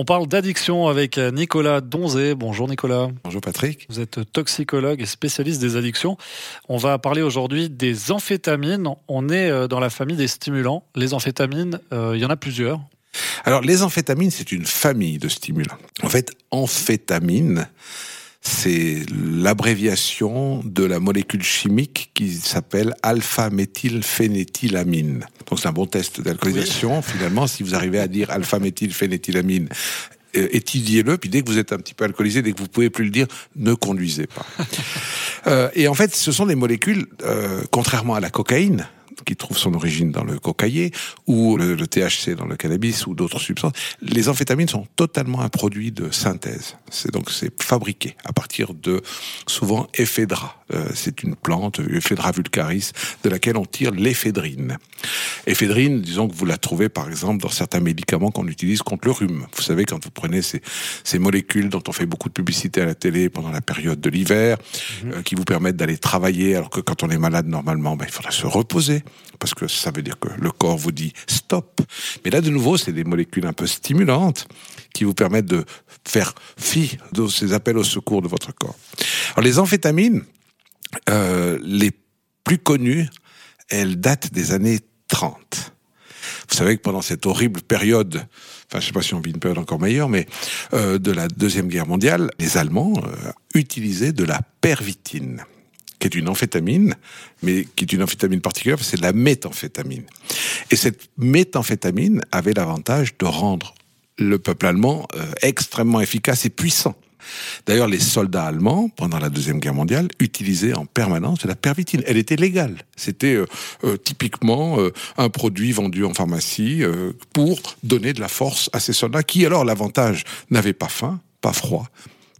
On parle d'addiction avec Nicolas Donzé. Bonjour Nicolas. Bonjour Patrick. Vous êtes toxicologue et spécialiste des addictions. On va parler aujourd'hui des amphétamines. On est euh, dans la famille des stimulants. Les amphétamines, euh, il y en a plusieurs. Alors les amphétamines, c'est une famille de stimulants. En fait, amphétamine, c'est l'abréviation de la molécule chimique qui s'appelle alpha-méthylphénéthylamine. Donc c'est un bon test d'alcoolisation. Finalement, si vous arrivez à dire alpha-méthylphénéthylamine, euh, étudiez-le, puis dès que vous êtes un petit peu alcoolisé, dès que vous pouvez plus le dire, ne conduisez pas. euh, et en fait, ce sont des molécules, euh, contrairement à la cocaïne, qui trouve son origine dans le cocaïer ou le, THC dans le cannabis ou d'autres substances. Les amphétamines sont totalement un produit de synthèse. C'est donc c'est fabriqué à partir de souvent éphédra. Euh, c'est une plante, Ephedra vulgaris, de laquelle on tire l'éphédrine. Éphédrine, disons que vous la trouvez par exemple dans certains médicaments qu'on utilise contre le rhume. Vous savez quand vous prenez ces, ces molécules dont on fait beaucoup de publicité à la télé pendant la période de l'hiver, mhm. euh, qui vous permettent d'aller travailler, alors que quand on est malade normalement, ben, il faudra se reposer parce que ça veut dire que le corps vous dit stop. Mais là, de nouveau, c'est des molécules un peu stimulantes qui vous permettent de faire fi de ces appels au secours de votre corps. Alors, les amphétamines, euh, les plus connues, elles datent des années 30. Vous savez que pendant cette horrible période, enfin je sais pas si on vit une période encore meilleure, mais euh, de la deuxième guerre mondiale, les Allemands euh, utilisaient de la pervitine qui est une amphétamine, mais qui est une amphétamine particulière, c'est la méthamphétamine. Et cette méthamphétamine avait l'avantage de rendre le peuple allemand euh, extrêmement efficace et puissant. D'ailleurs, les soldats allemands, pendant la Deuxième Guerre mondiale, utilisaient en permanence de la pervitine. Elle était légale. C'était euh, euh, typiquement un produit vendu en pharmacie pour donner de la force à ces soldats qui, alors, l'avantage, n'avaient pas faim, pas froid,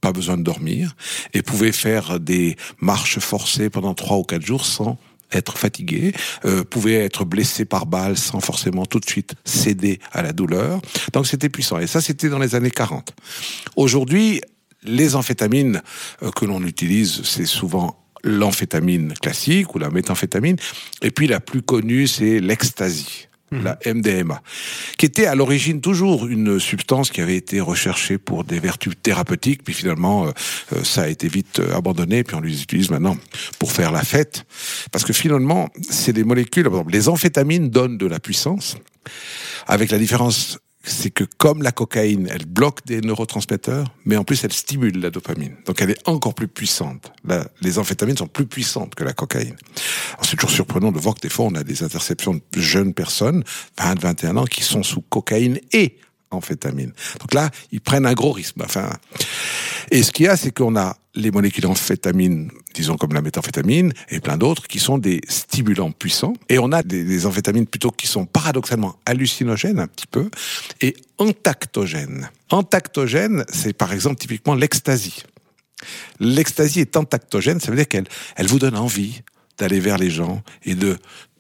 pas besoin de dormir, et pouvait faire des marches forcées pendant trois ou quatre jours sans être fatigué, euh, pouvait être blessé par balle sans forcément tout de suite céder à la douleur. Donc c'était puissant. Et ça, c'était dans les années 40. Aujourd'hui, les amphétamines euh, que l'on utilise, c'est souvent l'amphétamine classique ou la méthamphétamine. Et puis la plus connue, c'est l'ecstasy. Mhm. la MDMA, qui était à l'origine toujours une substance qui avait été recherchée pour des vertus thérapeutiques, puis finalement euh, euh, ça a été vite euh, abandonné, puis on les utilise maintenant pour faire la fête, parce que finalement c'est des molécules, les amphétamines donnent de la puissance, avec la différence c'est que comme la cocaïne, elle bloque des neurotransmetteurs, mais en plus elle stimule la dopamine. Donc elle est encore plus puissante. les amphétamines sont plus puissantes que la cocaïne. C'est toujours surprenant de voir que des fois on a des interceptions de jeunes personnes, 20, 21 ans, qui sont sous cocaïne et amphétamine. Donc là, ils prennent un gros risque. Enfin, et ce qu'il y a, c'est qu'on a les molécules amphétamines, disons comme la méthamphétamine et plein d'autres, qui sont des stimulants puissants. Et on a des, des, amphétamines plutôt qui sont paradoxalement hallucinogènes un petit peu et antactogènes. Antactogène, c'est par exemple typiquement l'ecstasy. L'ecstasy est antactogène, ça veut dire qu'elle elle vous donne envie d'aller vers les gens et de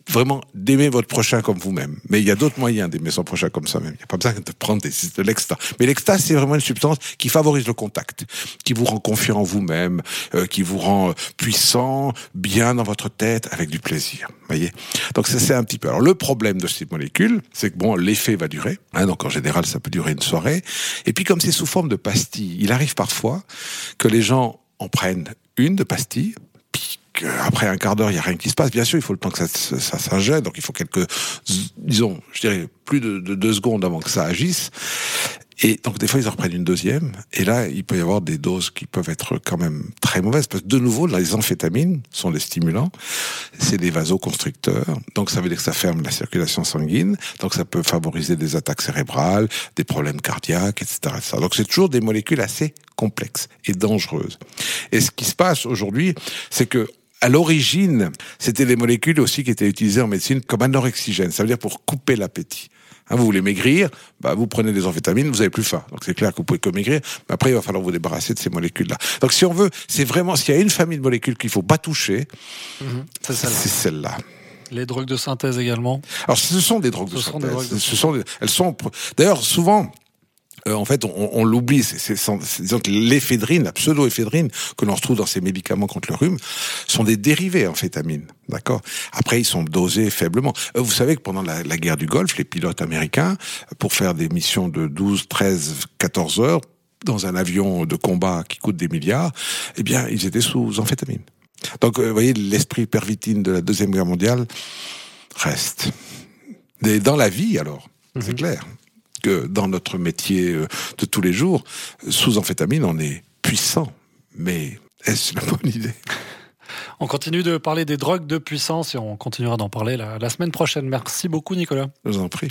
vraiment d'aimer votre prochain comme vous-même. Mais il y a d'autres moyens d'aimer son prochain comme ça même. Il n'y a pas besoin de prendre des, de l'extase. Mais l'extase, c'est vraiment une substance qui favorise le contact, qui vous rend confiant en vous-même, euh, qui vous rend euh, puissant, bien dans votre tête, avec du plaisir. Voyez? Donc ça, c'est un petit peu. Alors le problème de ces molécules, c'est que bon, l'effet va durer. Hein, donc en général, ça peut durer une soirée. Et puis comme c'est sous forme de pastilles, il arrive parfois que les gens en prennent une de pastille, après un quart d'heure, il n'y a rien qui se passe. Bien sûr, il faut le temps que ça, ça, s'ingène, donc il faut quelques, disons, je dirais, plus de, de deux secondes avant que ça agisse. Et donc des fois ils en reprennent une deuxième, et là il peut y avoir des doses qui peuvent être quand même très mauvaises, parce que de nouveau les amphétamines sont des stimulants, c'est des vasoconstricteurs, donc ça veut dire que ça ferme la circulation sanguine, donc ça peut favoriser des attaques cérébrales, des problèmes cardiaques, etc. etc. Donc c'est toujours des molécules assez complexes et dangereuses. Et ce qui se passe aujourd'hui, c'est que à l'origine, c'était des molécules aussi qui étaient utilisées en médecine comme anorexigène, ça veut dire pour couper l'appétit. Hein, vous voulez maigrir, bah, vous prenez des amphétamines, vous avez plus faim. Donc c'est clair que vous pouvez que maigrir, mais après il va falloir vous débarrasser de ces molécules-là. Donc si on veut, c'est vraiment, s'il y a une famille de molécules qu'il faut pas toucher, mhm. c'est celle-là. Les drogues de synthèse également. Alors ce sont des drogues de synthèse. ce sont elles sont d'ailleurs souvent euh, en fait, on, on l'oublie. C'est disons que l'éphédrine, la pseudo-éphédrine que l'on retrouve dans ces médicaments contre le rhume, sont des dérivés amphétamines. D'accord? Après, ils sont dosés faiblement. Euh, vous savez que pendant la, la, guerre du Golfe, les pilotes américains, pour faire des missions de 12, 13, 14 heures dans un avion de combat qui coûte des milliards, eh bien, ils étaient sous amphétamine. Donc, euh, vous voyez, l'esprit pervitine de la deuxième guerre mondiale reste. Et dans la vie, alors, c'est mhm. clair que dans notre métier euh, de tous les jours, sous amphétamine, on est puissant. Mais est-ce la bonne idée? On continue de parler des drogues de puissance et on continuera d'en parler la, la semaine prochaine. Merci beaucoup, Nicolas. Je vous en prie.